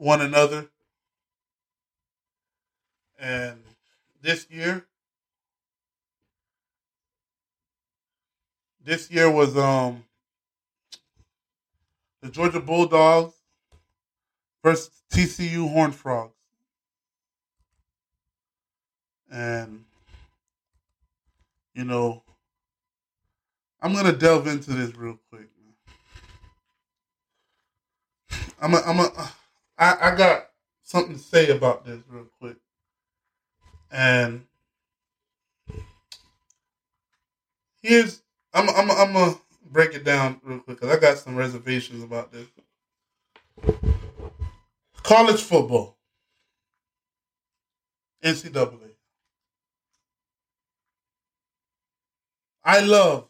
one another. And this year, this year was um the Georgia Bulldogs versus TCU Horned Frogs. And you know, I'm gonna delve into this real quick. I'm a, I'm a, I, I got something to say about this real quick. And here's, I'm, I'm, I'm gonna break it down real quick because I got some reservations about this. College football, NCAA. I love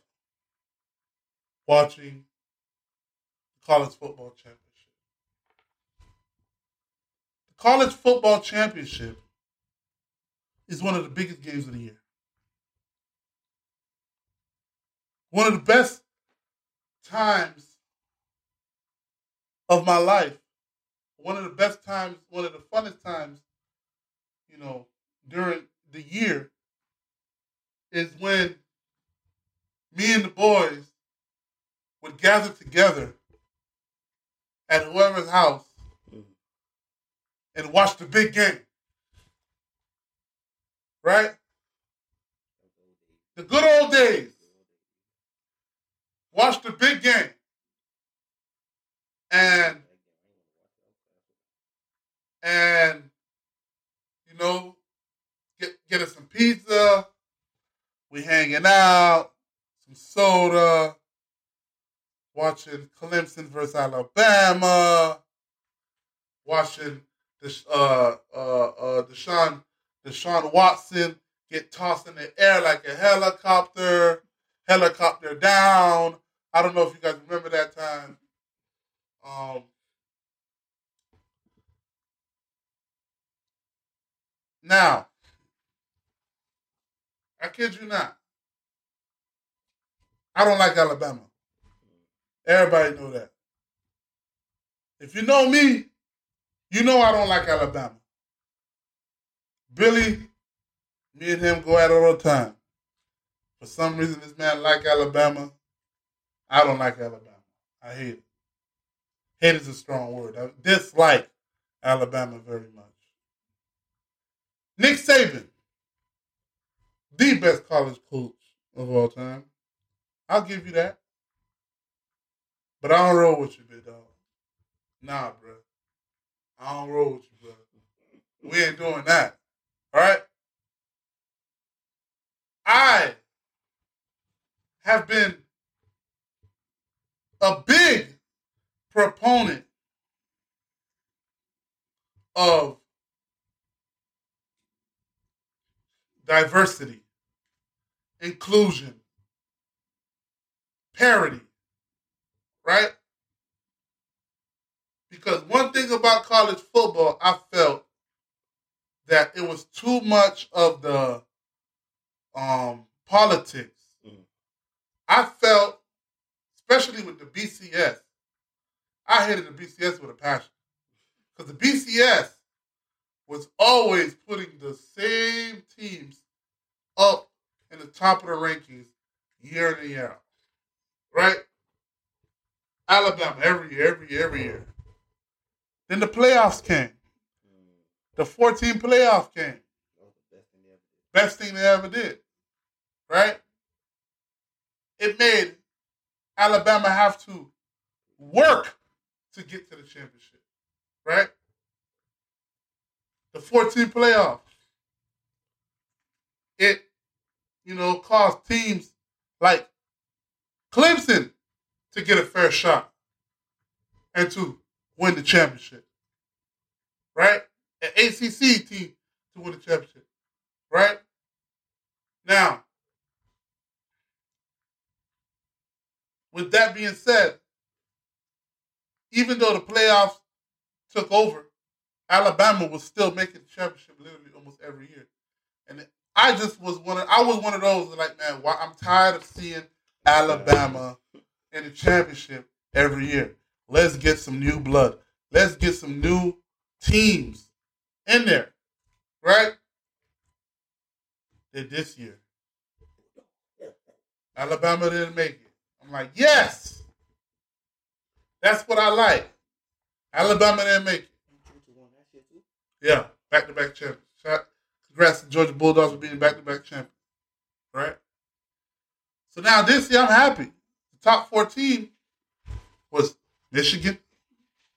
watching college football championship. College football championship is one of the biggest games of the year. One of the best times of my life. One of the best times, one of the funnest times, you know, during the year is when me and the boys would gather together at whoever's house and watch the big game. Right? The good old days. Watch the big game. And and you know, get get us some pizza. We hanging out, some soda, watching Clemson versus Alabama, watching uh uh uh Deshaun Deshaun Watson get tossed in the air like a helicopter, helicopter down. I don't know if you guys remember that time. Um now I kid you not. I don't like Alabama. Everybody know that. If you know me, you know I don't like Alabama. Billy, me and him go at it all the time. For some reason, this man like Alabama. I don't like Alabama. I hate it. Hate is a strong word. I dislike Alabama very much. Nick Saban, the best college coach of all time. I'll give you that. But I don't roll with you, big dog. Nah, bro. I don't roll with you, bro. We ain't doing that. All right? I have been a big proponent of diversity, inclusion, parity, right? Because one thing about college football, I felt that it was too much of the um, politics. Mm. I felt, especially with the BCS, I hated the BCS with a passion. Because the BCS was always putting the same teams up in the top of the rankings year in and year out. Right? Alabama every year, every year, every year. Then the playoffs came. The 14 playoff came. Best thing they ever did. Right? It made Alabama have to work to get to the championship. Right? The 14 playoffs. It, you know, caused teams like Clemson to get a fair shot and to win the championship. Right? An ACC team to win the championship. Right? Now, with that being said, even though the playoffs took over, Alabama was still making the championship literally almost every year. And I just was one of I was one of those like, man, why I'm tired of seeing Alabama in the championship every year. Let's get some new blood. Let's get some new teams in there, right? Did this year. Alabama didn't make it. I'm like, yes. That's what I like. Alabama didn't make it. Yeah, back to back champions. Congrats to Georgia Bulldogs for being back to back champions. Right? So now this year I'm happy. The top four team was Michigan,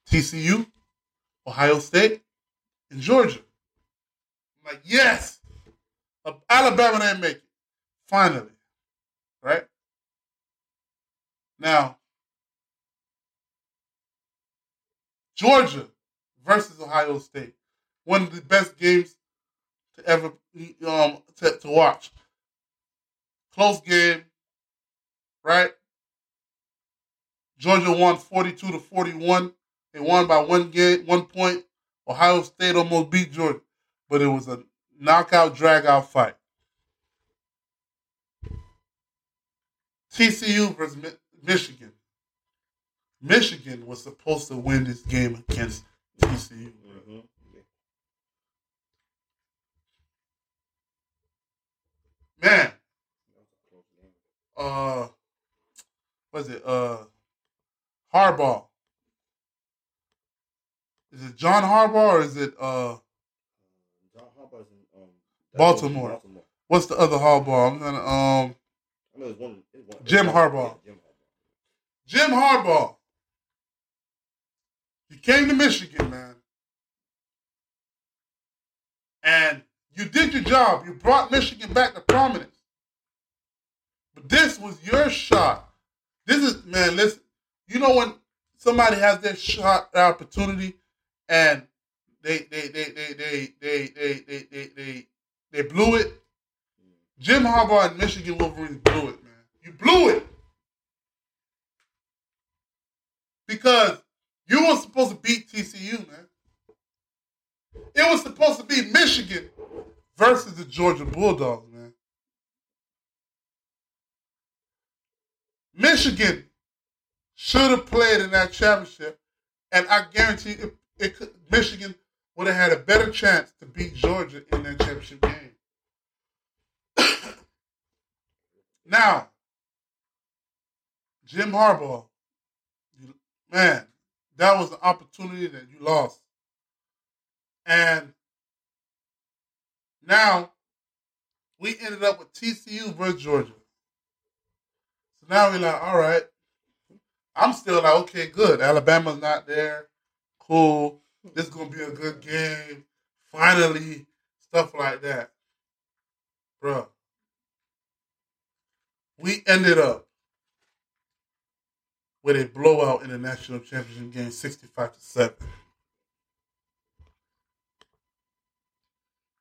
TCU, Ohio State, and Georgia. I'm like, yes. Alabama didn't make it. Finally. Right? Now, Georgia versus Ohio State. One of the best games to ever um to, to watch. Close game, right? Georgia won 42 to 41. They won by one game, one point. Ohio State almost beat Georgia, but it was a knockout, drag out fight. TCU versus Michigan. Michigan was supposed to win this game against TCU. Man, uh, was it uh, Harbaugh? Is it John Harbaugh or is it uh? John Harbaugh's in um, Baltimore. Baltimore. What's the other Harbaugh? I'm gonna um. I know it's one, it's one, Jim Harbaugh. Yeah, Jim Harbaugh. Jim Harbaugh. He came to Michigan, man. And you did your job. You brought Michigan back to prominence. But this was your shot. This is, man, listen. You know when somebody has their shot opportunity and they they they they they they they they they, they, they blew it. Jim Harbaugh and Michigan Wolverines blew it, man. You blew it. Because you were supposed to beat TCU, man. It was supposed to be Michigan versus the Georgia Bulldogs, man. Michigan should have played in that championship, and I guarantee it, it could, Michigan would have had a better chance to beat Georgia in that championship game. now, Jim Harbaugh, man, that was an opportunity that you lost. And now we ended up with TCU versus Georgia. So now we're like, all right. I'm still like, okay, good. Alabama's not there. Cool. Hmm. This is gonna be a good game. Finally, stuff like that. Bro. We ended up with a blowout in the national championship game, 65 to 7.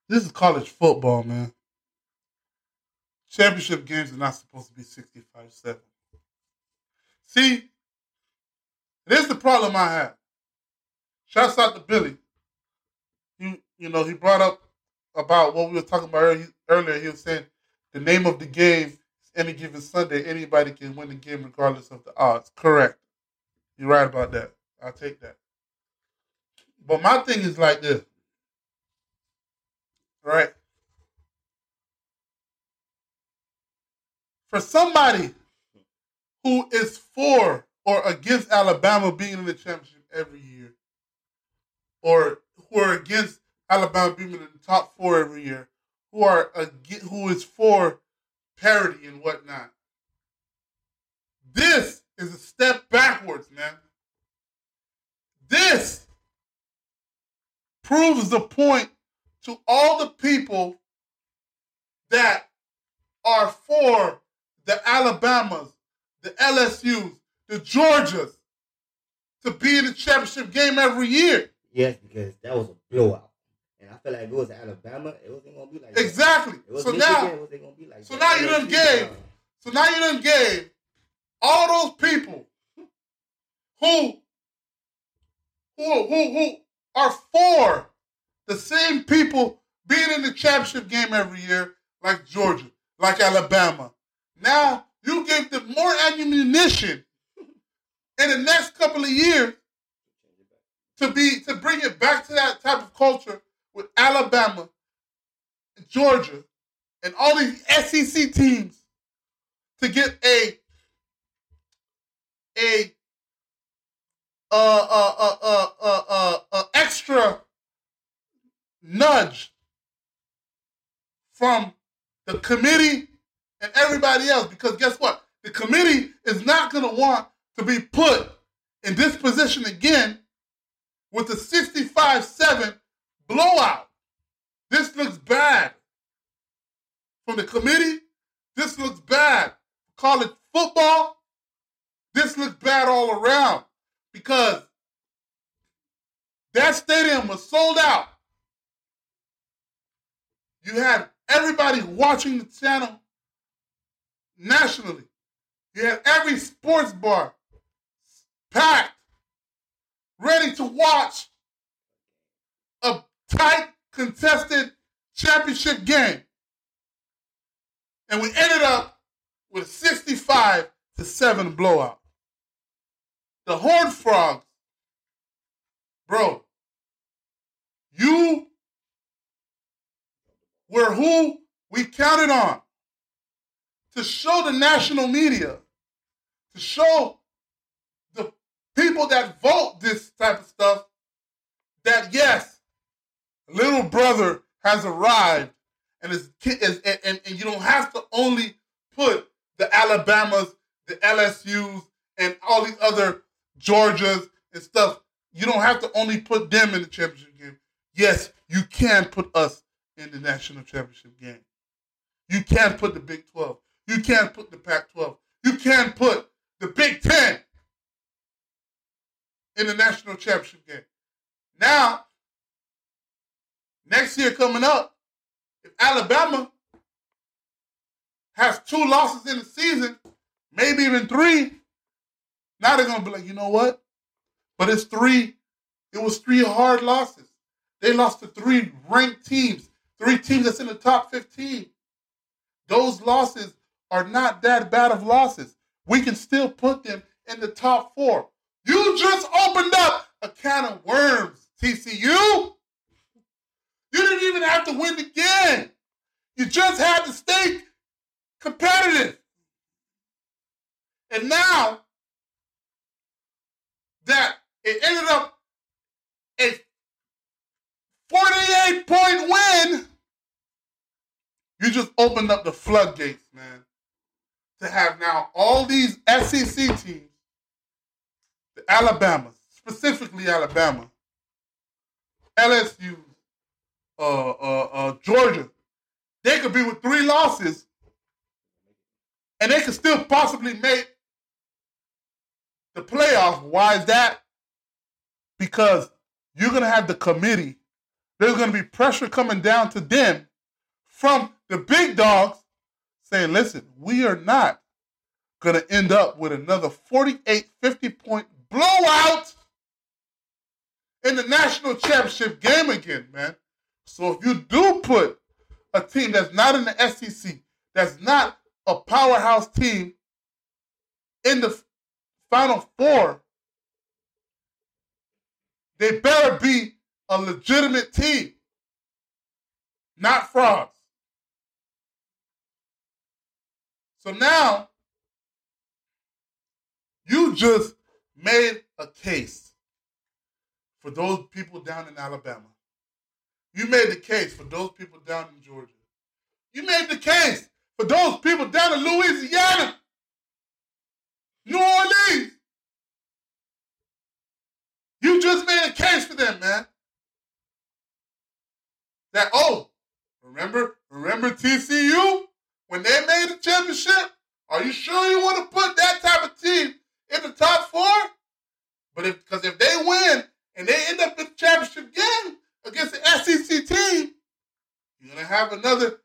This is college football, man. Championship games are not supposed to be 65 7. See, this is the problem I have. Shouts out to Billy. He, you know, he brought up about what we were talking about earlier. He was saying the name of the game is any given Sunday, anybody can win the game regardless of the odds. Correct. You're right about that. I'll take that. But my thing is like this. Right? For somebody who is for or against Alabama being in the championship every year, or who are against Alabama being in the top four every year, who are who is for parity and whatnot. This is a step backwards, man. This proves the point to all the people that are for the Alabamas, the LSUs, the Georgias to be in the championship game every year. Yes, because that was a blowout. And I feel like if it was Alabama, it wasn't gonna be like exactly. so Michigan, now, it wasn't gonna be like so that. now you done gave, uh, so now you done gave all those people who who who who are for the same people being in the championship game every year, like Georgia, like Alabama. Now you gave them more ammunition in the next couple of years to be to bring it back to that type of culture with Alabama, Georgia, and all these SEC teams to get a a uh, uh, uh, uh, uh, uh, uh, extra nudge from the committee and everybody else because guess what? The committee is not going to want to be put in this position again with a 65 7 blowout. This looks bad. From the committee, this looks bad. College football, this looks bad all around because that stadium was sold out. You had everybody watching the channel nationally. You had every sports bar packed, ready to watch a tight, contested championship game. And we ended up with a 65 to 7 blowout. The Horned Frogs, bro, you were who we counted on to show the national media, to show people that vote this type of stuff that yes, little brother has arrived and is, is and, and, and you don't have to only put the Alabamas, the LSUs, and all these other Georgias and stuff. You don't have to only put them in the championship game. Yes, you can put us in the national championship game. You can put the Big 12. You can put the Pac 12. You can put the Big 10 in the national championship game. Now, next year coming up, if Alabama has two losses in the season, maybe even three, now they're gonna be like, you know what? But it's three. It was three hard losses. They lost to three ranked teams, three teams that's in the top 15. Those losses are not that bad of losses. We can still put them in the top four. You just opened up a can of worms, TCU. You didn't even have to win the game. You just had to stay competitive. And now that it ended up a 48 point win, you just opened up the floodgates, man, to have now all these SEC teams, Alabama, specifically Alabama, LSU, uh, uh, uh, Georgia, they could be with three losses and they could still possibly make the playoffs. Why is that? Because you're to have the committee. There's to be pressure coming down to them from the big dogs saying, listen, we are not going to end up with another 48 50 point blowout in the national championship game again, man. So if you do put a team that's not in the SEC, that's not a powerhouse team in the Final Four, they better be a legitimate team, not frauds. So now, you just made a case for those people down in Alabama. You made the case for those people down in Georgia. You made the case for those people down in Louisiana. New Orleans. You just made a case for them, man. That oh, remember, remember TCU when they made the championship? Are you sure you want to put that type of team in the top four? But if because if they win and they end up in the championship game against the SEC team, you're gonna have another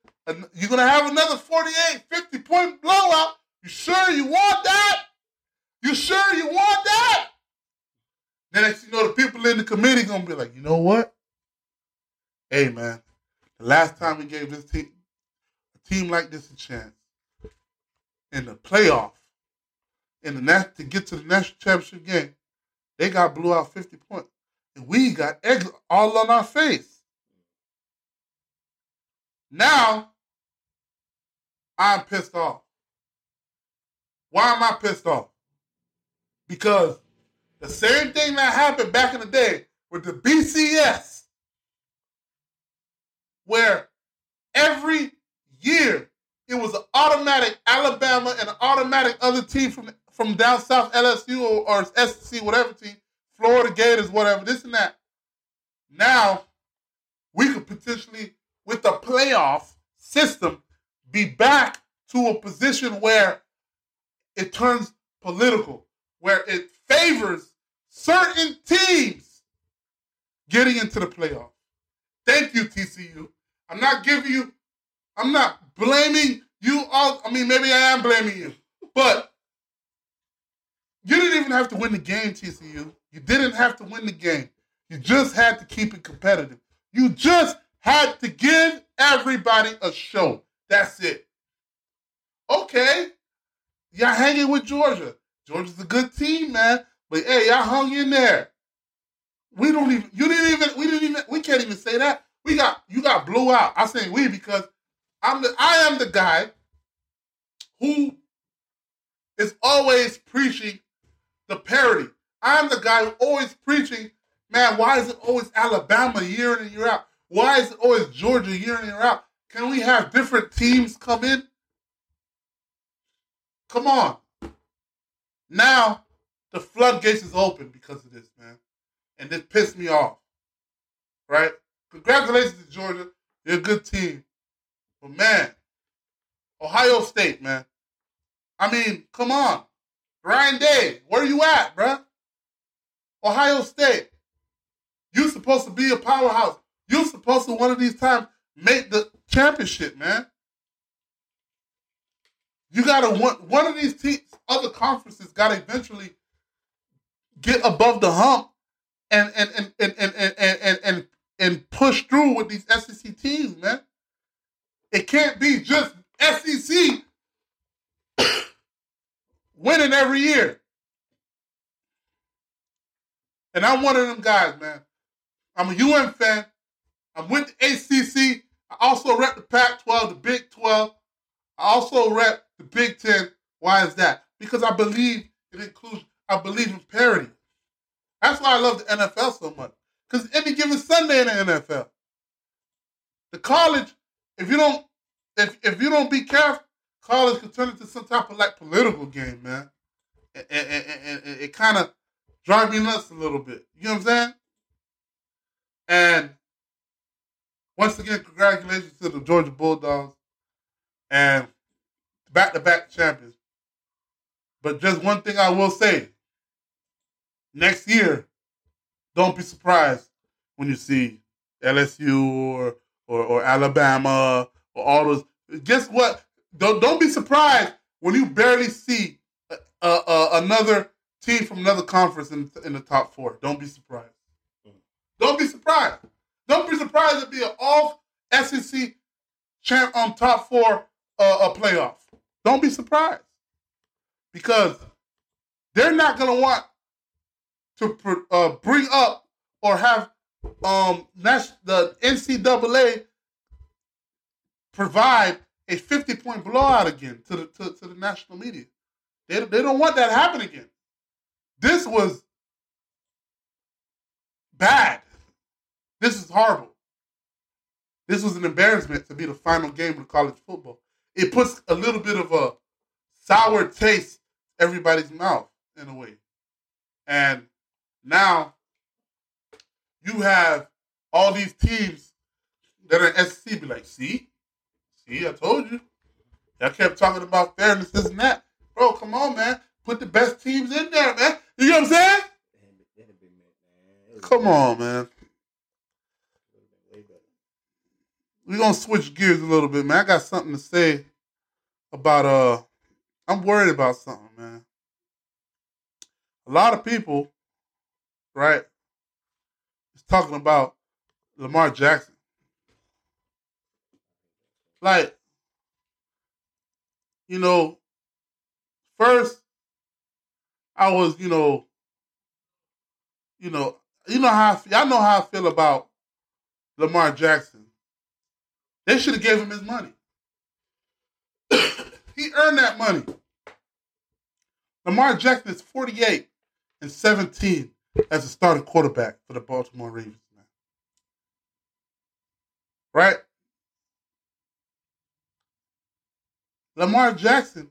you're gonna have another 48, 50 point blowout. You sure you want that? You sure you want that? Then you know the people in the committee gonna be like, you know what? Hey man, the last time we gave this team a team like this a chance in the playoff, in the nat- to get to the national championship game, they got blew out 50 points. and we got eggs all on our face. Now, I'm pissed off. Why am I pissed off? Because the same thing that happened back in the day with the BCS, where every year it was an automatic Alabama and an automatic other team from from down south, LSU or, or SEC, whatever team, Florida Gators, whatever, this and that. Now we could potentially, with the playoff system, be back to a position where it turns political, where it favors certain teams getting into the playoff. Thank you, TCU. I'm not giving you, I'm not blaming you all. I mean, maybe I am blaming you, but you didn't even have to win the game, TCU. You didn't have to win the game. You just had to keep it competitive. You just had to give everybody a show. That's it. Okay. Y'all hanging with Georgia. Georgia's a good team, man. But hey, y'all hung in there. We don't even you didn't even we didn't even we can't even say that. We got you got blew out. I say we because I'm the I am the guy who is always preaching the parity. I'm the guy who always preaching, man, why is it always Alabama year in and year out? Why is it always Georgia year in and year out? Can we have different teams come in? Come on. Now the floodgates is open because of this, man. And this pissed me off. Right? Congratulations to Georgia. You're a good team. But man, Ohio State, man. I mean, come on. Ryan Day, where you at, bruh? Ohio State. You supposed to be a powerhouse. You supposed to one of these times make the championship, man. You gotta one one of these teams, other conferences gotta eventually get above the hump and and and and and and and, and, and push through with these SEC teams, man. It can't be just SEC winning every year. And I'm one of them guys, man. I'm a UM fan. I'm with the ACC. I also rep the Pac 12, the Big 12. I also rep the Big 10. Why is that? Because I believe in inclusion. I believe in parity. That's why I love the NFL so much. Because any given Sunday in the NFL, the college, if you don't, if if you don't be careful, college could turn into some type of like political game, man. And, and, and, and it kind of drives me nuts a little bit. You know what I'm saying? And once again, congratulations to the Georgia Bulldogs and back to back champions. But just one thing I will say next year, don't be surprised when you see LSU or, or, or Alabama or all those. Guess what? Don't, don't be surprised when you barely see uh, uh, another team from another conference in, in the top four. Don't be surprised. Don't be surprised. Don't be surprised to be an all SEC champ on um, top four uh, a playoff. Don't be surprised because they're not going to want to uh, bring up or have um the NCAA provide a 50 point blowout again to the to, to the national media. They, they don't want that to happen again. This was bad. This is horrible. This was an embarrassment to be the final game of college football. It puts a little bit of a sour taste everybody's mouth in a way. And now you have all these teams that are SEC be like, see, see, I told you. I kept talking about fairness, this and that. Bro, come on, man. Put the best teams in there, man. You know what I'm saying? Come on, man. We're gonna switch gears a little bit, man. I got something to say about uh I'm worried about something, man. A lot of people, right, is talking about Lamar Jackson. Like, you know, first I was, you know, you know, you know how I y'all know how I feel about Lamar Jackson. They should have gave him his money. he earned that money. Lamar Jackson is 48 and 17 as a starting quarterback for the Baltimore Ravens. Man. Right? Lamar Jackson,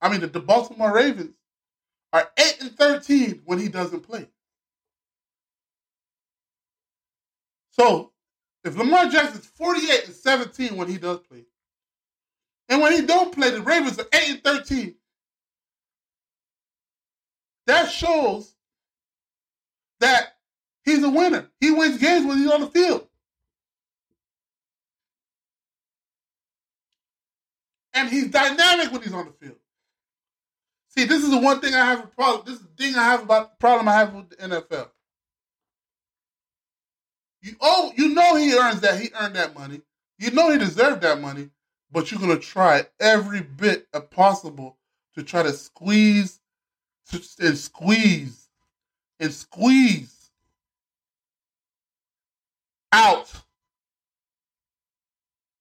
I mean the, the Baltimore Ravens are 8 and 13 when he doesn't play. So if Lamar Jackson's 48 and 17 when he does play, and when he don't play, the Ravens are 8 and 13. That shows that he's a winner. He wins games when he's on the field. And he's dynamic when he's on the field. See, this is the one thing I have a problem. This is the thing I have about the problem I have with the NFL. You oh, you know he earns that. He earned that money. You know he deserved that money, but you're gonna try every bit possible to try to squeeze and squeeze and squeeze out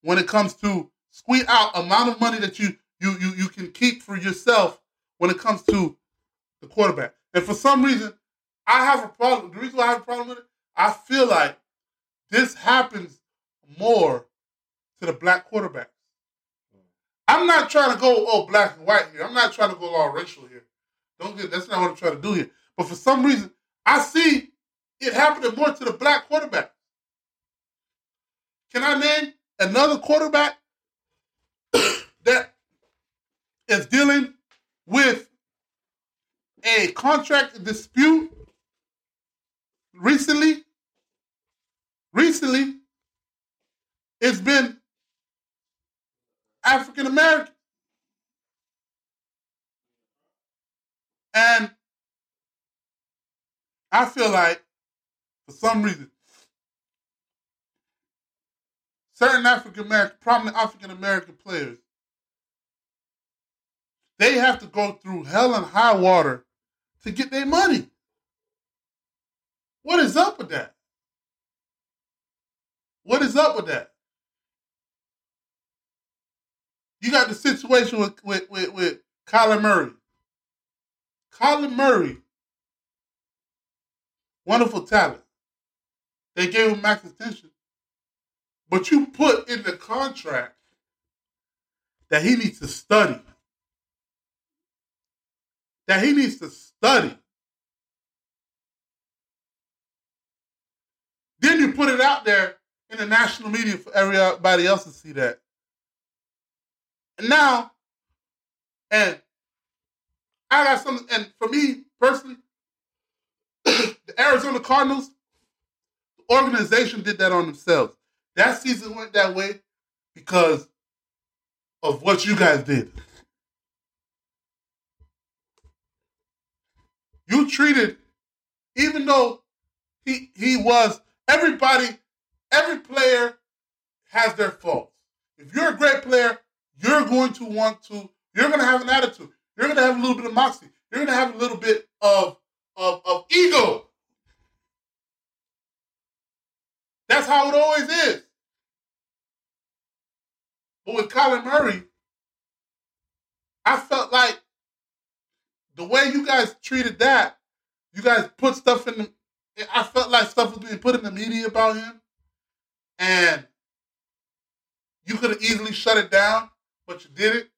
when it comes to squeeze out amount of money that you you you you can keep for yourself when it comes to the quarterback. And for some reason, I have a problem. The reason why I have a problem with it, I feel like this happens more to the black quarterbacks. I'm not trying to go all black and white here. I'm not trying to go all racial here. Don't get that's not what I'm trying to do here. But for some reason, I see it happening more to the black quarterback. Can I name another quarterback that is dealing with a contract dispute recently recently, it's been African American. And I feel like, for some reason, certain African American, prominent African American players, they have to go through hell and high water to get their money. What is up with that? What is up with that? You got the situation with with with, with Kyler Murray. Kyler Murray, wonderful talent. They gave him max attention. But you put in the contract that he needs to study. That he needs to study. Then you put it out there in the national media for everybody else to see that. And now, and I got something, and for me personally, the Arizona Cardinals, the organization did that on themselves. That season went that way because of what you guys did. You treated, even though he he was everybody every player has their faults. If you're a great player, you're going to want to, you're going to have an attitude. You're going to have a little bit of moxie. You're going to have a little bit of, of, of ego. That's how it always is. But with Colin Murray, I felt like the way you guys treated that, you guys put stuff in the, I felt like stuff was being put in the media about him. And you could have easily shut it down, but you did it,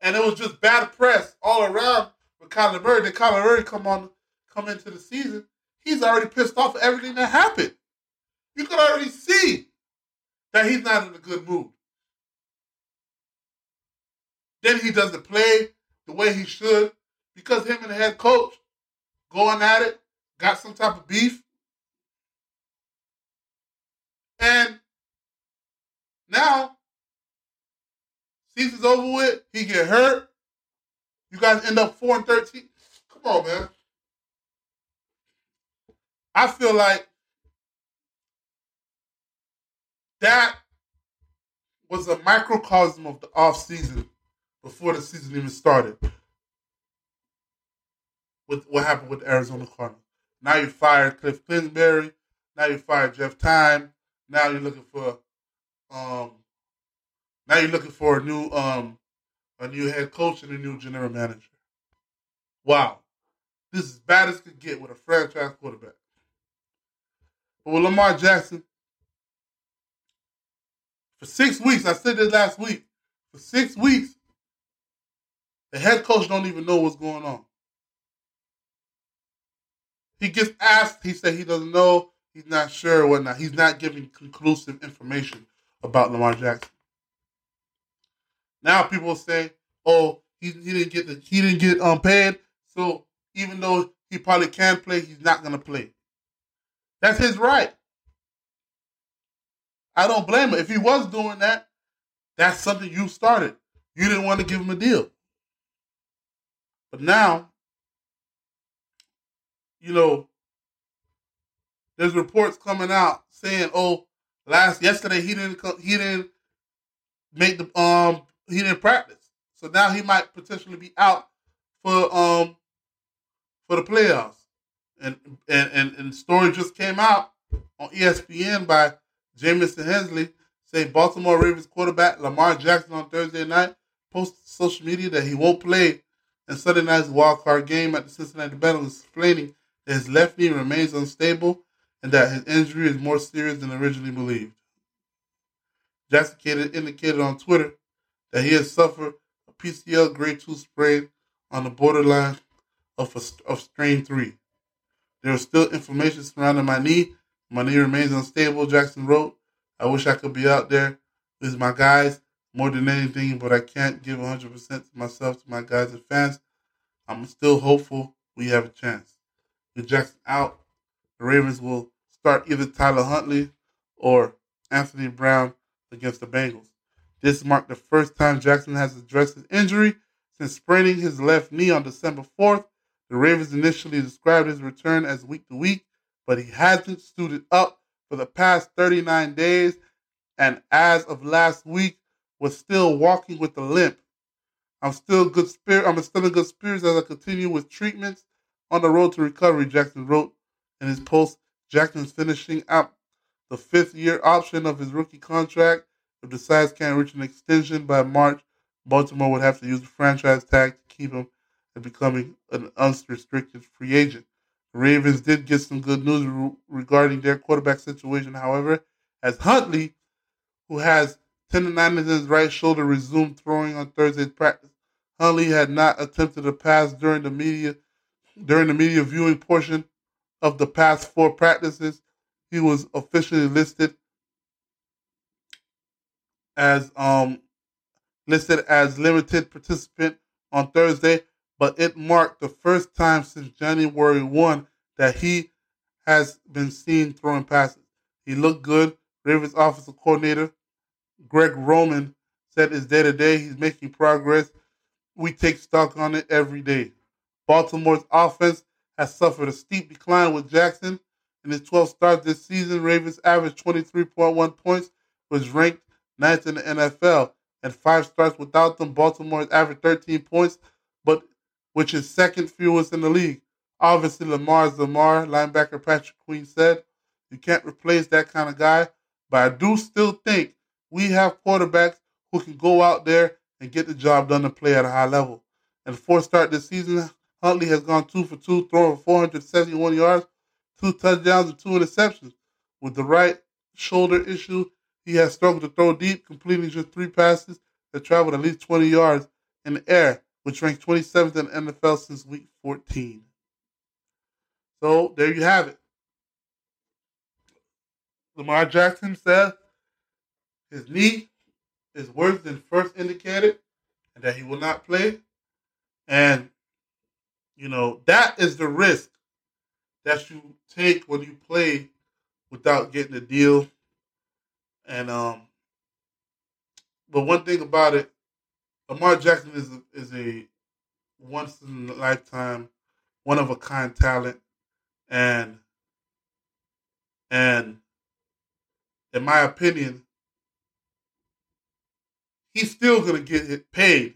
And it was just bad press all around with Kyler Murray. Then Kyler Murray come on, come into the season. He's already pissed off at everything that happened. You could already see that he's not in a good mood. Then he doesn't play the way he should because him and the head coach going at it, got some type of beef. And now, season's over with. He get hurt. You guys end up four and thirteen. Come on, man. I feel like that was a microcosm of the off season before the season even started. With what happened with the Arizona Cardinals. Now you fired Cliff Kingsbury. Now you fired Steve Keim. Now you're looking for um now you're looking for a new um a new head coach and a new general manager. Wow. This is bad as could get with a franchise quarterback. But with Lamar Jackson, for six weeks, I said this last week, for six weeks, the head coach don't even know what's going on. He gets asked, he said he doesn't know, he's not sure, whatnot. He's not giving conclusive information about Lamar Jackson. Now people say, "Oh, he, he didn't get the he didn't get um paid, so even though he probably can play, he's not gonna play." That's his right. I don't blame him. If he was doing that, that's something you started. You didn't want to give him a deal. But now, you know, there's reports coming out saying, "Oh, last yesterday he didn't come, he didn't make the um he didn't practice, so now he might potentially be out for um for the playoffs." And and and, and story just came out on ESPN by Jamison Hensley saying Baltimore Ravens quarterback Lamar Jackson on Thursday night posted social media that he won't play in Sunday night's wild card game at the Cincinnati Bengals, explaining that his left knee remains unstable and that his injury is more serious than originally believed. Jackson indicated on Twitter that he has suffered a PCL grade 2 sprain on the borderline of, a, of strain 3. There is still inflammation surrounding my knee. My knee remains unstable, Jackson wrote. I wish I could be out there with my guys more than anything, but I can't give 100% to myself, to my guys and fans. I'm still hopeful we have a chance. With Jackson out, the Ravens will start either Tyler Huntley or Anthony Brown against the Bengals. This marked the first time Jackson has addressed his injury since spraining his left knee on December 4th. The Ravens initially described his return as week to week, but he hasn't suited up for the past 39 days and as of last week was still walking with a limp. I'm still good spirit. I'm still in good spirits as I continue with treatments on the road to recovery. Jackson wrote in his post. Jackson's finishing out the fifth year option of his rookie contract. If the sides can't reach an extension by March, Baltimore would have to use the franchise tag to keep him and becoming an unrestricted free agent. The Ravens did get some good news re- regarding their quarterback situation, however, as Huntley, who has tendonitis in right shoulder, resumed throwing on Thursday's practice. Huntley had not attempted a pass during the media during the media viewing portion of the past four practices. He was officially listed as um listed as limited participant on Thursday, but it marked the first time since January 1 that he has been seen throwing passes. He looked good. Ravens offensive coordinator Greg Roman said it's day to day. He's making progress. We take stock on it every day. Baltimore's offense has suffered a steep decline with Jackson. In his 12 starts this season, Ravens averaged 23.1 points, was ranked ninth in the NFL. And five starts without them, Baltimore's averaged 13 points, but which is second fewest in the league. Obviously, Lamar's Lamar, linebacker Patrick Queen said. You can't replace that kind of guy, but I do still think we have quarterbacks who can go out there and get the job done and play at a high level. And the fourth start this season, Huntley has gone two for two, throwing 471 yards, two touchdowns, and two interceptions. With the right shoulder issue, he has struggled to throw deep, completing just three passes that traveled at least 20 yards in the air, which ranks 27th in the NFL since week 14. So there you have it. Lamar Jackson said his knee is worse than first indicated and that he will not play. And, you know, that is the risk that you take when you play without getting a deal. And, um, but one thing about it, Lamar Jackson is a, is a once in a lifetime, one of a kind talent, and and in my opinion, he's still gonna get it paid,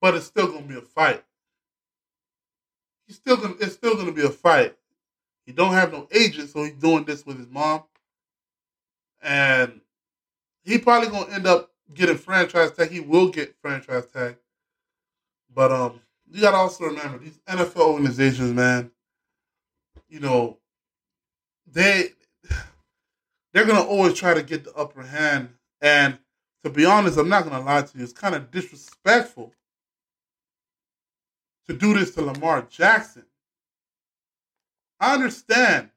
but it's still gonna be a fight. He's still gonna it's still gonna be a fight. He don't have no agent, so he's doing this with his mom. And he probably gonna end up getting franchise tag. He will get franchise tag. But um, you gotta also remember these NFL organizations, man. You know, they they're gonna always try to get the upper hand. And to be honest, I'm not gonna lie to you, it's kind of disrespectful to do this to Lamar Jackson. I understand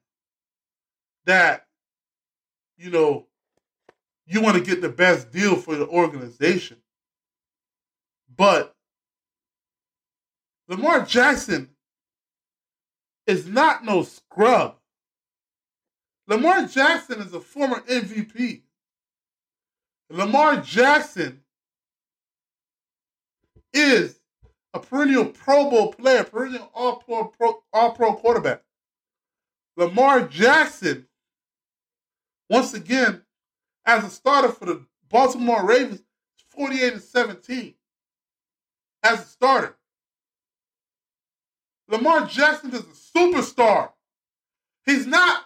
that, you know, you want to get the best deal for the organization. But Lamar Jackson is not no scrub. Lamar Jackson is a former MVP. Lamar Jackson is a perennial Pro Bowl player, perennial All Pro, All Pro quarterback. Lamar Jackson, once again, as a starter for the Baltimore Ravens, 48 and 17 as a starter. Lamar Jackson is a superstar. He's not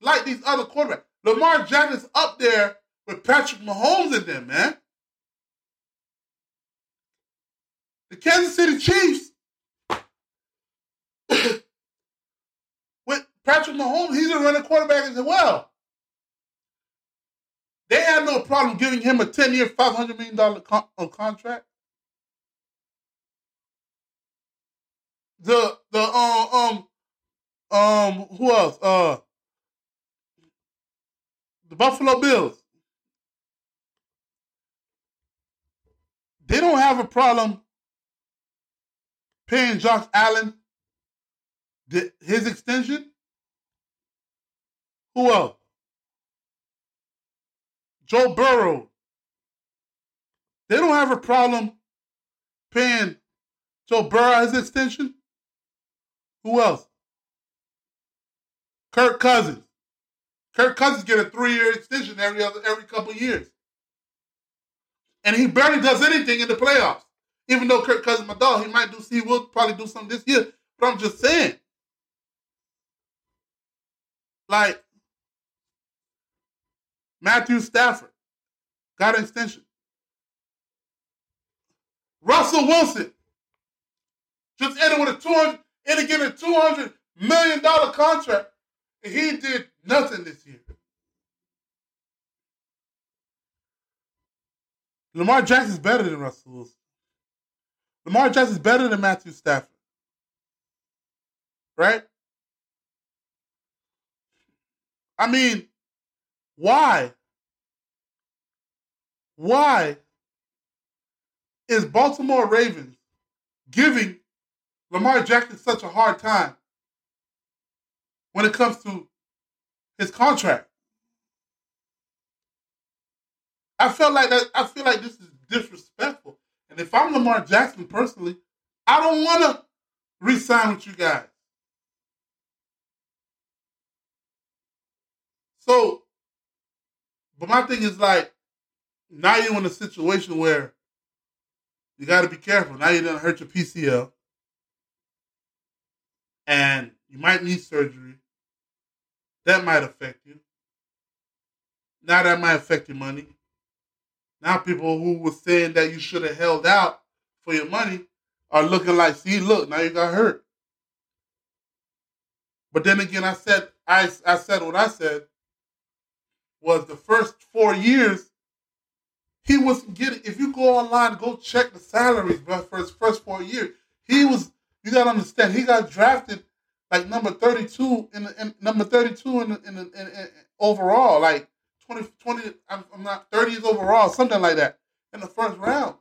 like these other quarterbacks. Lamar Jackson's up there with Patrick Mahomes in them, man. The Kansas City Chiefs with Patrick Mahomes, he's a running quarterback as well. They had no problem giving him a 10 year, $500 million con- contract. The, the, uh, um, um, who else? Uh, the Buffalo Bills. They don't have a problem paying Josh Allen the, his extension. Who else? Joe Burrow. They don't have a problem paying Joe Burrow his extension. Who else? Kirk Cousins. Kirk Cousins get a three-year extension every other every couple years, and he barely does anything in the playoffs. Even though Kirk Cousins my dog, he might do. He will probably do something this year. But I'm just saying, like Matthew Stafford got an extension. Russell Wilson just ended with a 200, ended getting a $200 million contract, and he did nothing this year. Lamar Jackson's better than Russell Wilson. Lamar Jackson's better than Matthew Stafford. Right? I mean, why? Why is Baltimore Ravens giving Lamar Jackson such a hard time when it comes to his contract? I felt like that. I feel like this is disrespectful. And if I'm Lamar Jackson personally, I don't want to re-sign with you guys. So, but my thing is like, now you're in a situation where you got to be careful. Now you didn't hurt your PCL, and you might need surgery. That might affect you. Now that might affect your money. Now people who were saying that you should have held out for your money are looking like, see, look, now you got hurt. But then again, I said I I said what I said was the first four years, he wasn't getting. If you go online, go check the salaries, bro, for his first four years, he was. You gotta understand, he got drafted like number thirty-two in, the, in number thirty-two in, the, in, the, in, overall, like 20, 20 I'm, I'm not thirties overall, something like that in the first round.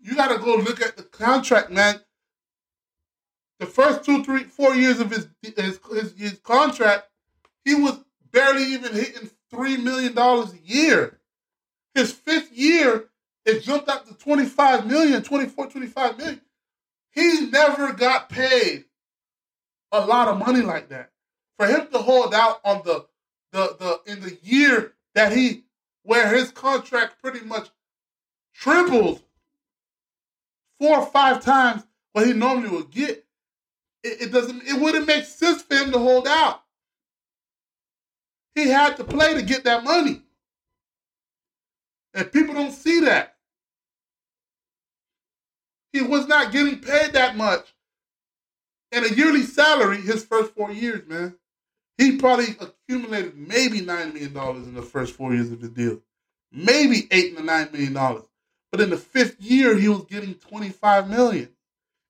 You gotta go look at the contract, man. The first two, three, four years of his his, his, his contract, he was barely even hitting three million dollars a year. His fifth year, it jumped up to 25 million, 24, 25 million. He never got paid a lot of money like that. For him to hold out on the the the in the year that he where his contract pretty much tripled four or five times what he normally would get. it, it doesn't. It wouldn't make sense for him to hold out. He had to play to get that money, and people don't see that. He was not getting paid that much in a yearly salary his first four years, man. He probably accumulated maybe $9 million in the first four years of the deal. Maybe eight to nine million dollars. But in the fifth year, he was getting 25 million.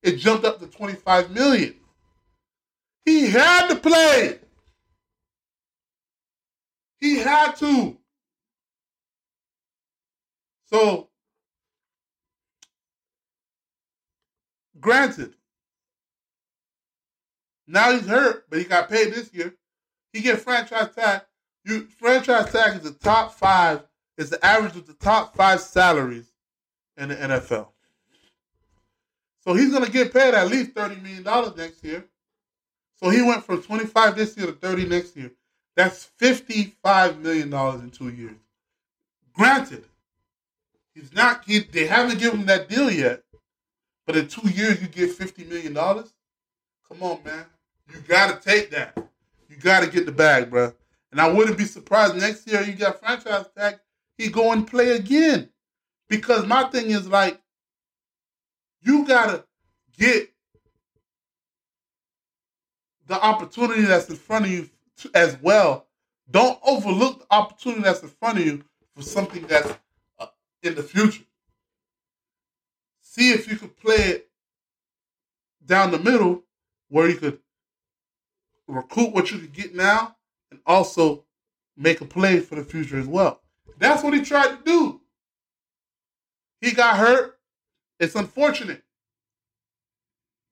It jumped up to 25 million. He had to play. He had to. So, granted, now he's hurt, but he got paid this year. He get franchise tag. You franchise tag is the top five. Is the average of the top five salaries in the NFL. So he's gonna get paid at least thirty million dollars next year. So he went from twenty five this year to thirty next year. That's fifty five million dollars in two years. Granted, he's not. He, they haven't given him that deal yet. But in two years, you get fifty million dollars. Come on, man. You got to take that. You got to get the bag, bro. And I wouldn't be surprised next year you got franchise tag. He go and play again. Because my thing is like, you gotta get the opportunity that's in front of you as well. Don't overlook the opportunity that's in front of you for something that's uh, in the future. See if you could play it down the middle where you could recoup what you could get now and also make a play for the future as well. That's what he tried to do. He got hurt. It's unfortunate.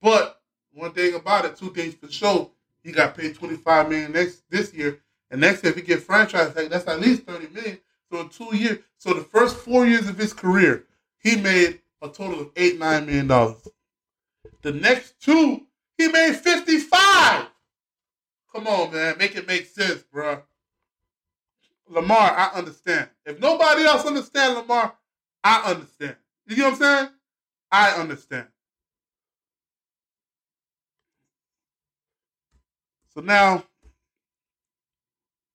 But one thing about it, two things for sure, he got paid 25 million next this year. And next year, if he get franchise tag, that's at least 30 million. So in two years, so the first four years of his career, he made a total of eight, nine million dollars. The next two, he made 55. Come on, man. Make it make sense, bro. Lamar, I understand. If nobody else understands Lamar, I understand. You know what I'm saying? I understand. So now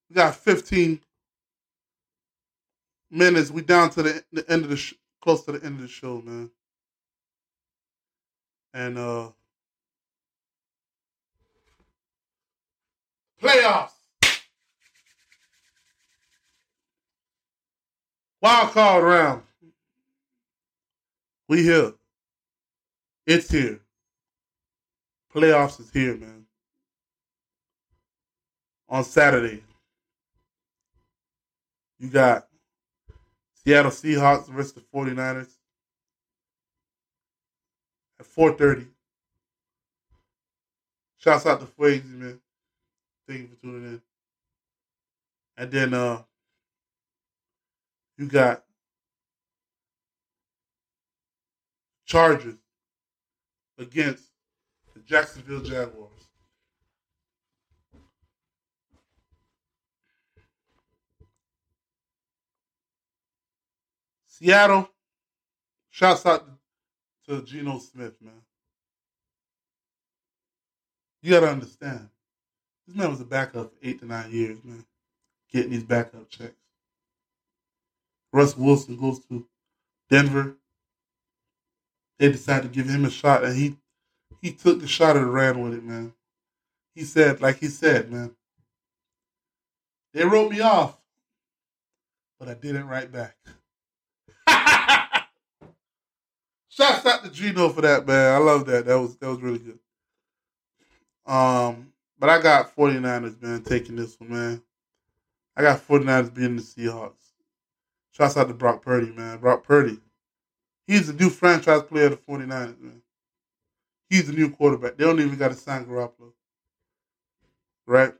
we got 15 minutes. We down to the, the end of the sh- close to the end of the show, man. And uh playoffs. Wild card round. We here. It's here. Playoffs is here, man. On Saturday, you got Seattle Seahawks versus the 49ers at 4.30. Shouts out to Fuegsy, man. Thank you for tuning in. And then uh you got Chargers against the Jacksonville Jaguars. Seattle, shouts out to Geno Smith, man. You got to understand, this man was a backup for eight to nine years, man, getting these backup checks. Russ Wilson goes to Denver. They decided to give him a shot, and he he took the shot and ran with it, man. He said, like he said, man, they wrote me off, but I didn't write back. Shouts out to Geno for that, man. I love that. That was that was really good. Um, but I got 49ers, man, taking this one, man. I got 49ers beating the Seahawks. Shouts out to Brock Purdy, man. Brock Purdy. He's the new franchise player of the 49ers, man. He's the new quarterback. They don't even got to sign Garoppolo. Right?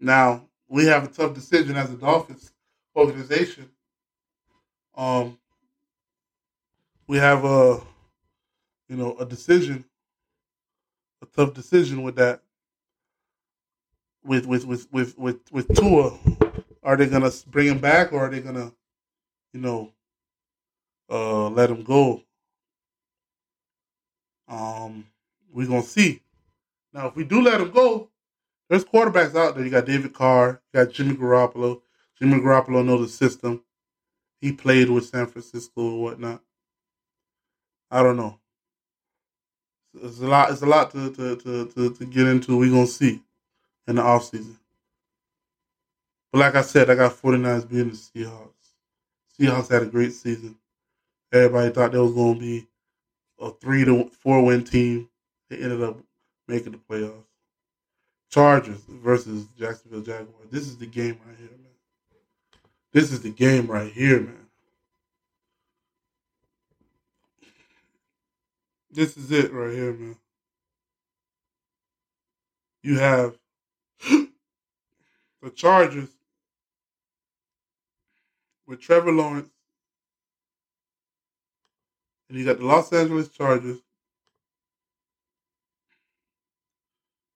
Now, we have a tough decision as a Dolphins organization. Um, we have a, you know, a decision, a tough decision with that. With with with with with with Tua, are they gonna bring him back or are they gonna, you know, uh, let him go? Um, we're gonna see. Now, if we do let him go, there's quarterbacks out there. You got David Carr, you got Jimmy Garoppolo. Jimmy Garoppolo knows the system. He played with San Francisco or whatnot. I don't know. It's a lot. It's a lot to to to to, to get into. We're gonna see in the offseason. But like I said, I got 49ers being the Seahawks. Seahawks had a great season. Everybody thought they was gonna be a three to four win team. They ended up making the playoffs. Chargers versus Jacksonville Jaguars. This is the game right here, man. This is the game right here, man. This is it right here, man. You have the Chargers with Trevor Lawrence, and you got the Los Angeles Chargers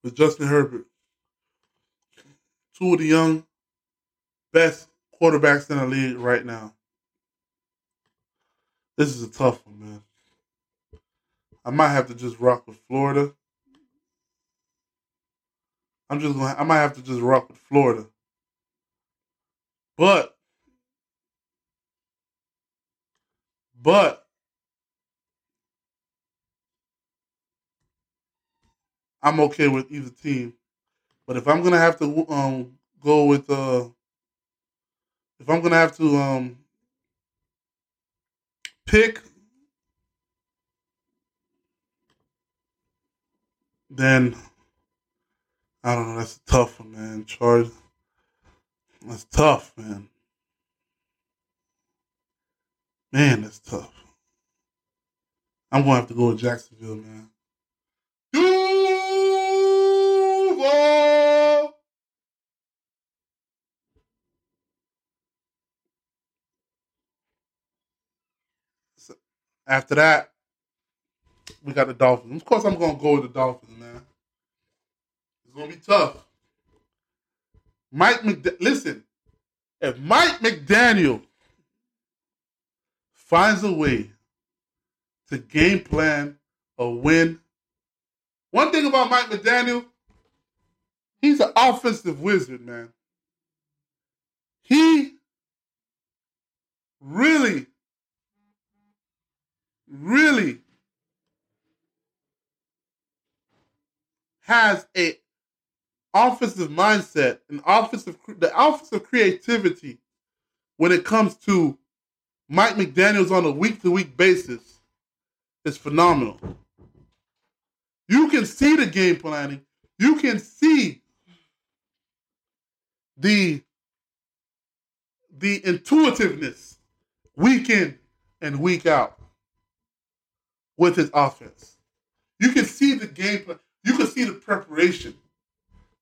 with Justin Herbert. Two of the young best quarterbacks in the league right now. This is a tough one, man. I might have to just rock with Florida. I'm just going. I might have to just rock with Florida. But, but I'm okay with either team. But if I'm gonna have to um, go with uh, if I'm gonna have to um, pick, then I don't know. That's a tough one, man. Charge. That's tough, man. Man, that's tough. I'm gonna have to go with Jacksonville, man. After that, we got the Dolphins. Of course, I'm gonna go with the Dolphins, man. Gonna be tough. Mike McD- listen, if Mike McDaniel finds a way to game plan a win, one thing about Mike McDaniel, he's an offensive wizard, man. He really, really has a offensive mindset and offensive the offensive creativity when it comes to Mike McDaniel's on a week to week basis is phenomenal. You can see the game planning. You can see the the intuitiveness week in and week out with his offense. You can see the game plan. You can see the preparation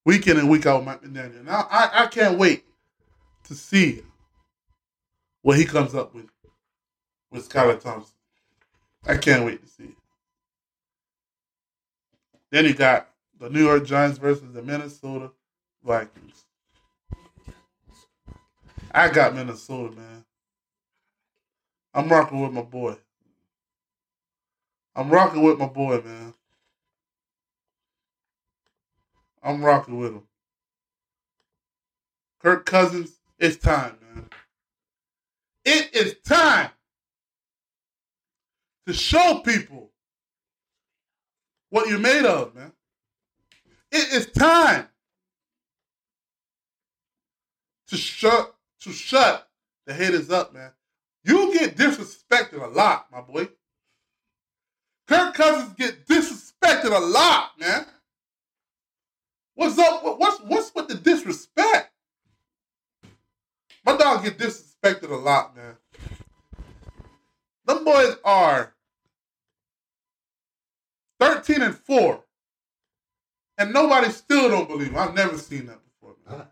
week in and week out with Mike McDaniel. Now I, I can't wait to see what he comes up with with Skylar Thompson. I can't wait to see. Then you got the New York Giants versus the Minnesota Vikings. I got Minnesota, man. I'm rocking with my boy. I'm rocking with my boy, man. I'm rocking with him. Kirk Cousins, it's time, man. It is time to show people what you're made of, man. It is time to shut to shut the haters up, man. You get disrespected a lot, my boy. Kirk Cousins get disrespected a lot, man. What's up? What's what's with the disrespect? My dog get disrespected a lot, man. Them boys are 13 and 4. And nobody still don't believe him. I've never seen that before. Man.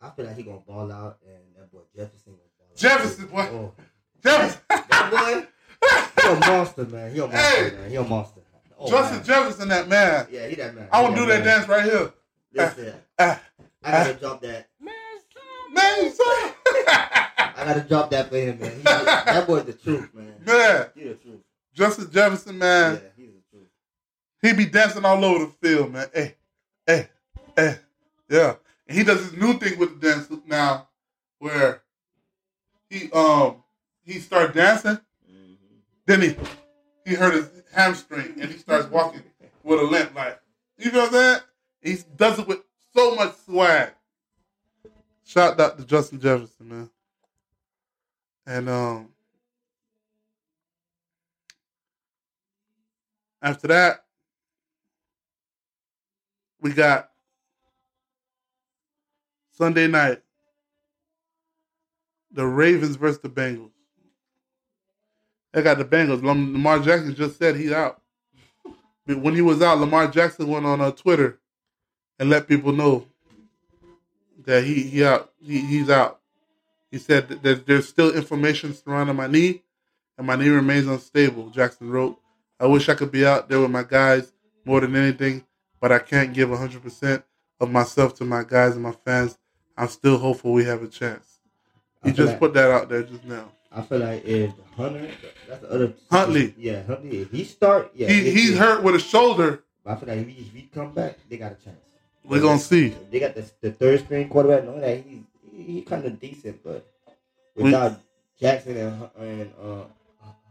I, I feel like he gonna ball out and that boy Jefferson gonna ball out. Jefferson, boy. Oh. Jefferson. That boy, he a monster, man. He a monster, Hey. man. He a monster. Oh, Justin man. Jefferson, that man. Yeah, he that man. I to do that dance right here. Listen, Ah, I gotta uh. drop that. man. I gotta drop that for him, man. He, that boy's the truth, man. He the truth. Justin Jefferson, man. Yeah, he's the truth. He be dancing all over the field, man. Hey, hey, hey, yeah. And he does this new thing with the dance now, where he um he started dancing, mm-hmm. then he he hurt his hamstring and he starts walking with a limp. Like you know that he does it with so much swag. Shout out to Justin Jefferson, man. And um after that, we got Sunday night. The Ravens versus the Bengals. They got the Bengals. Lamar Jackson just said he's out. But when he was out, Lamar Jackson went on uh, Twitter and let people know that he he out he, he's out. He said that there's, there's still inflammation surrounding my knee, and my knee remains unstable. Jackson wrote, "I wish I could be out there with my guys more than anything, but I can't give 100 percent of myself to my guys and my fans. I'm still hopeful we have a chance." He just like- put that out there just now. I feel like if Hunter, that's the other Huntley. Yeah, Huntley. If he start, yeah, he he's hurt with his shoulder. I feel like if he, if he come back, they got a chance. We're gonna see. They got the, the third string quarterback. Knowing that he's he, he kind of decent, but without Jackson and and uh,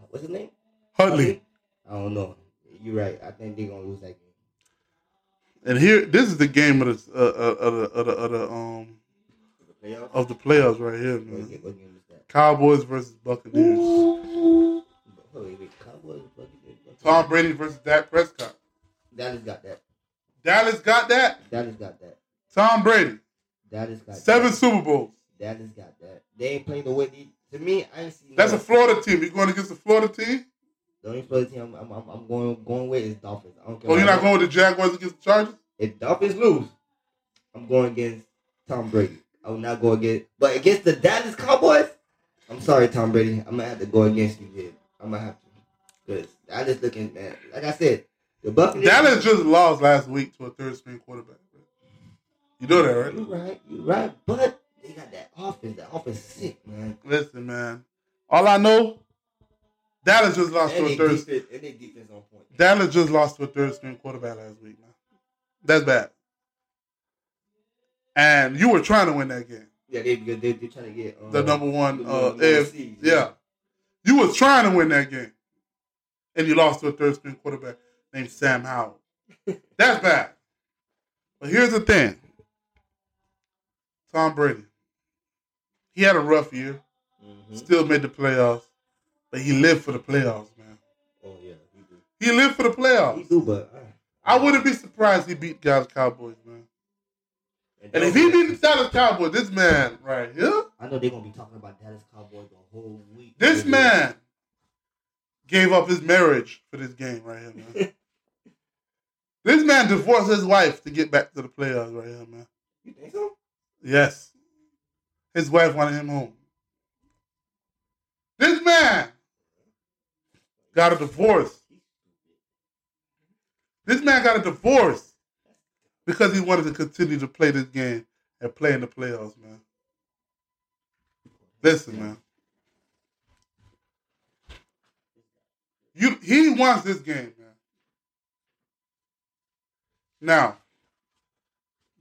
what's his name? Huntley. I don't know. You're right. I think they're gonna lose that game. And here, this is the game of the uh, uh, of the, of the, of the um The of the playoffs right here, man. what game is that? Cowboys versus Buccaneers. Tom Brady versus Dak Prescott. Dallas got that. Dallas got that. Dallas got that. Tom Brady, Dallas got seven That. Super Bowls. Dallas got that. They ain't playing the way they. To me, I ain't seen. That's a Florida team. You going against the Florida team? The only Florida team I'm, I'm, I'm, going going with is Dolphins. I don't care. Oh, you're not going with the Jaguars against the Chargers? If Dolphins lose, I'm going against Tom Brady. I will not go against, but against the Dallas Cowboys, I'm sorry, Tom Brady. I'm gonna have to go against you, kid. I'm gonna have to, because I just looking at, like I said, the Buccaneers. Dallas just lost last week to a third string quarterback. You know that, right? You right, you right, but they got that offense. That offense is sick, man. Listen, man. All I know, Dallas just lost And to a third. defense, and they defense on point. Dallas just lost to a third string quarterback last week, man. That's bad. And you were trying to win that game. Yeah, they they they trying to get um, The number one, the uh, number one if seed, yeah, you was trying to win that game, and you lost to a third string quarterback named Sam Howell. That's bad. But here's the thing: Tom Brady. He had a rough year. Mhm. Still made the playoffs, but he lived for the playoffs, man. Oh yeah, he do. He lived for the playoffs. He do, but. Uh, I wouldn't be surprised he beat Dallas Cowboys, man. And if he beat the Dallas Cowboys, this man right here, I know they're gonna be talking about Dallas Cowboys the whole week. this man gave up his marriage for this game right here, man. this man divorced his wife to get back to the playoffs right here, man. You think so? Yes. His wife wanted him home. This man got a divorce. This man got a divorce because he wanted to continue to play this game and play in the playoffs, man. Listen, man. You he wants this game, man. Now,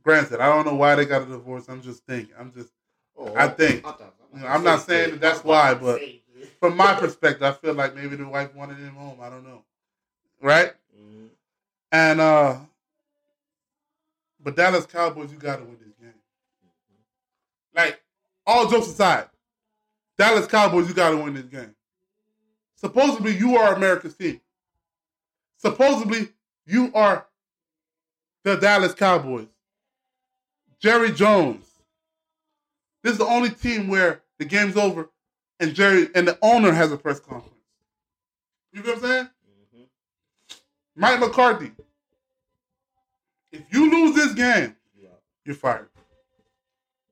granted, I don't know why they got a divorce. I'm just thinking. I'm just Oh, I think- you know, I'm not saying that that's why, but- from my perspective, I feel like maybe the wife wanted him home. I don't know. Right? Mhm. And uh but Dallas Cowboys, you gotta win this game. Like, all jokes aside, Dallas Cowboys, you gotta win this game. Supposedly you are America's team. Supposedly you are the Dallas Cowboys. Jerry Jones. This is the only team where the game's over and Jerry and the owner has a press conference. You know what I'm saying? Mhm. Mike McCarthy. If you lose this game, Yeah. you're fired.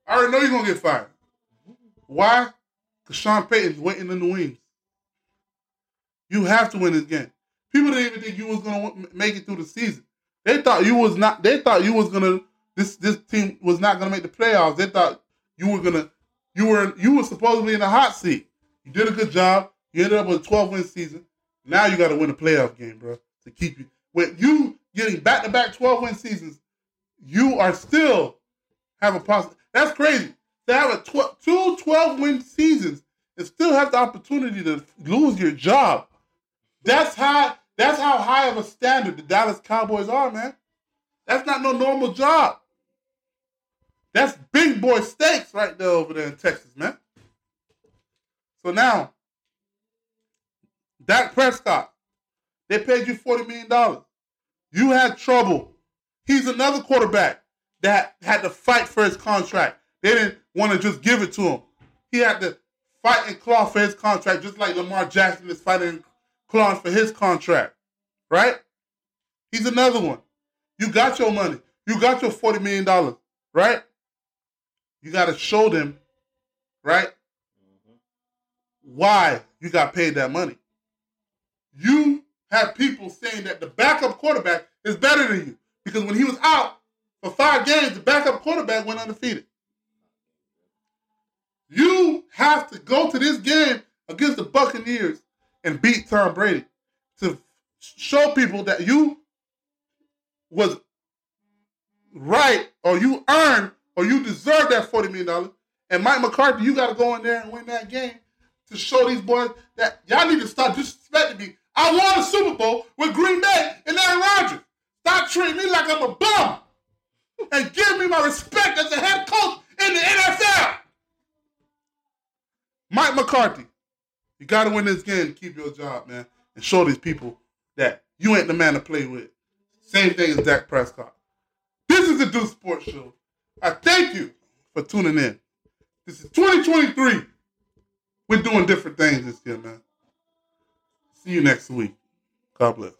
I already know you're gonna get fired. Why? Because Sean Payton's waiting in the wings. You have to win this game. People didn't even think you was gonna make it through the season. They thought you was not. They thought you was gonna. This this team was not gonna make the playoffs. They thought you were gonna. You were you were supposedly in the hot seat. You did a good job. You ended up with a 12 win season. Now you got to win a playoff game, bro, to keep you. with you getting back to back 12 win seasons, you are still have a positive. That's crazy. To have a tw- two 12 win seasons and still have the opportunity to lose your job. That's how that's how high of a standard the Dallas Cowboys are, man. That's not no normal job. That's big boy stakes right there over there in Texas, man. So now, Dak Prescott, they paid you $40 million. You had trouble. He's another quarterback that had to fight for his contract. They didn't want to just give it to him. He had to fight and claw for his contract, just like Lamar Jackson is fighting clawing for his contract. Right? He's another one. You got your money. You got your $40 million. Right? You got to show them, right? Why you got paid that money. You have people saying that the backup quarterback is better than you because when he was out for five games, the backup quarterback went undefeated. You have to go to this game against the Buccaneers and beat Tom Brady to show people that you was right or you earned or you deserve that $40 million. And Mike McCarthy, you got to go in there and win that game to show these boys that y'all need to stop disrespecting me. I won a Super Bowl with Green Bay and Aaron Rodgers. Stop treating me like I'm a bum and give me my respect as a head coach in the NFL. Mike McCarthy, you got to win this game to keep your job, man, and show these people that you ain't the man to play with. Same thing as Dak Prescott. This is the Do Sports Show. I thank you for tuning in. This is 2023. We're doing different things this year, man. See you next week. God bless.